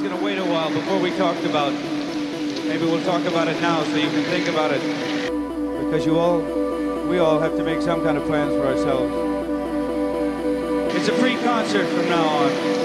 was going to wait a while before we talked about. Maybe we'll talk about it now so you can think about it. Because you all, we all have to make some kind of plans for ourselves. It's a free concert from now on.